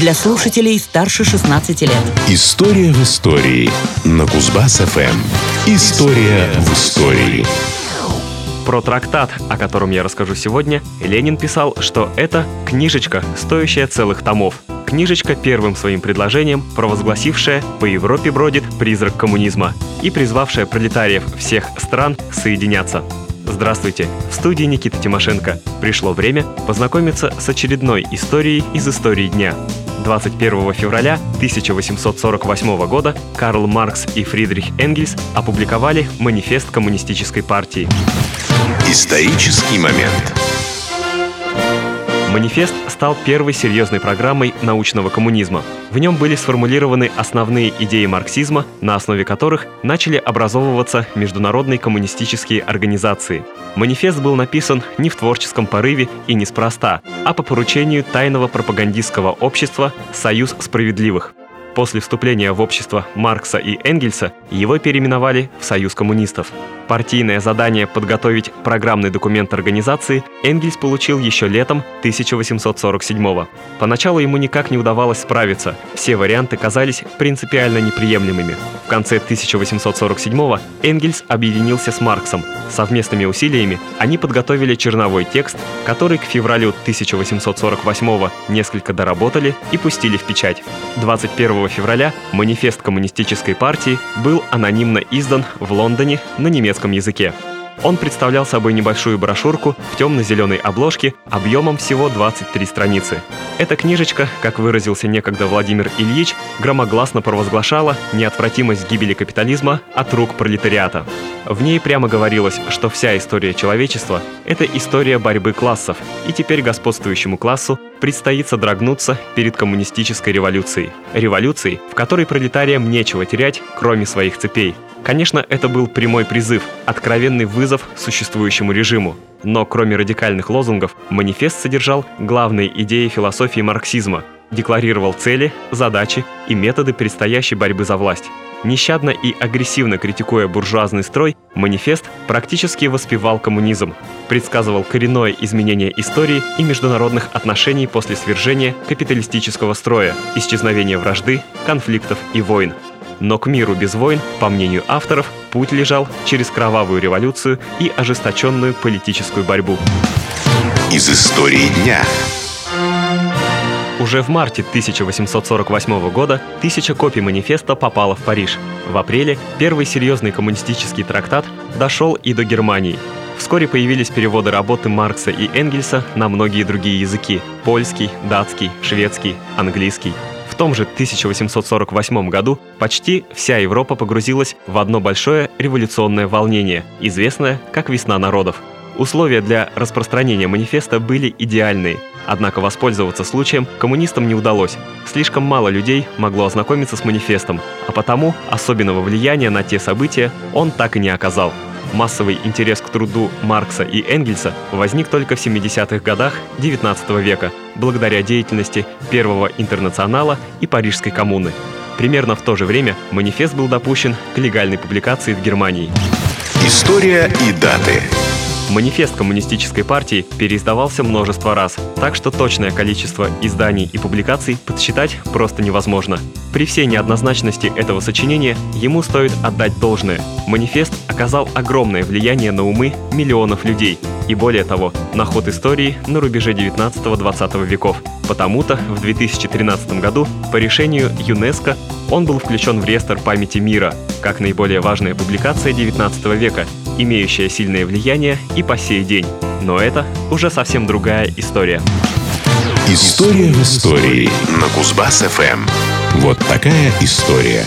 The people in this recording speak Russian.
для слушателей старше 16 лет. История в истории на Кузбасс-ФМ. История в истории. Про трактат, о котором я расскажу сегодня, Ленин писал, что это книжечка, стоящая целых томов. Книжечка первым своим предложением, провозгласившая «По Европе бродит призрак коммунизма» и призвавшая пролетариев всех стран соединяться. Здравствуйте! В студии Никита Тимошенко. Пришло время познакомиться с очередной историей из истории дня. 21 февраля 1848 года Карл Маркс и Фридрих Энгельс опубликовали манифест коммунистической партии. Исторический момент. Манифест стал первой серьезной программой научного коммунизма. В нем были сформулированы основные идеи марксизма, на основе которых начали образовываться международные коммунистические организации. Манифест был написан не в творческом порыве и неспроста, а по поручению тайного пропагандистского общества «Союз справедливых». После вступления в общество Маркса и Энгельса его переименовали в Союз коммунистов. Партийное задание подготовить программный документ организации Энгельс получил еще летом 1847 -го. Поначалу ему никак не удавалось справиться, все варианты казались принципиально неприемлемыми. В конце 1847 Энгельс объединился с Марксом. Совместными усилиями они подготовили черновой текст, который к февралю 1848 несколько доработали и пустили в печать. 21 февраля манифест коммунистической партии был анонимно издан в Лондоне на немецком языке. Он представлял собой небольшую брошюрку в темно-зеленой обложке объемом всего 23 страницы. Эта книжечка, как выразился некогда Владимир Ильич, громогласно провозглашала неотвратимость гибели капитализма от рук пролетариата. В ней прямо говорилось, что вся история человечества – это история борьбы классов, и теперь господствующему классу предстоит содрогнуться перед коммунистической революцией. Революцией, в которой пролетариям нечего терять, кроме своих цепей – Конечно, это был прямой призыв, откровенный вызов существующему режиму. Но кроме радикальных лозунгов, манифест содержал главные идеи философии марксизма, декларировал цели, задачи и методы предстоящей борьбы за власть. Нещадно и агрессивно критикуя буржуазный строй, манифест практически воспевал коммунизм, предсказывал коренное изменение истории и международных отношений после свержения капиталистического строя, исчезновения вражды, конфликтов и войн. Но к миру без войн, по мнению авторов, путь лежал через кровавую революцию и ожесточенную политическую борьбу. Из истории дня. Уже в марте 1848 года тысяча копий манифеста попала в Париж. В апреле первый серьезный коммунистический трактат дошел и до Германии. Вскоре появились переводы работы Маркса и Энгельса на многие другие языки – польский, датский, шведский, английский – в том же 1848 году почти вся Европа погрузилась в одно большое революционное волнение, известное как «Весна народов». Условия для распространения манифеста были идеальные, однако воспользоваться случаем коммунистам не удалось. Слишком мало людей могло ознакомиться с манифестом, а потому особенного влияния на те события он так и не оказал. Массовый интерес к труду Маркса и Энгельса возник только в 70-х годах XIX века, благодаря деятельности Первого интернационала и Парижской коммуны. Примерно в то же время манифест был допущен к легальной публикации в Германии. История и даты. Манифест коммунистической партии переиздавался множество раз, так что точное количество изданий и публикаций подсчитать просто невозможно. При всей неоднозначности этого сочинения ему стоит отдать должное. Манифест оказал огромное влияние на умы миллионов людей, и более того, на ход истории на рубеже 19-20 веков. Потому-то в 2013 году по решению ЮНЕСКО он был включен в реестр памяти мира, как наиболее важная публикация 19 века, имеющая сильное влияние и по сей день. Но это уже совсем другая история. История в истории на Кузбасс-ФМ. Вот такая история.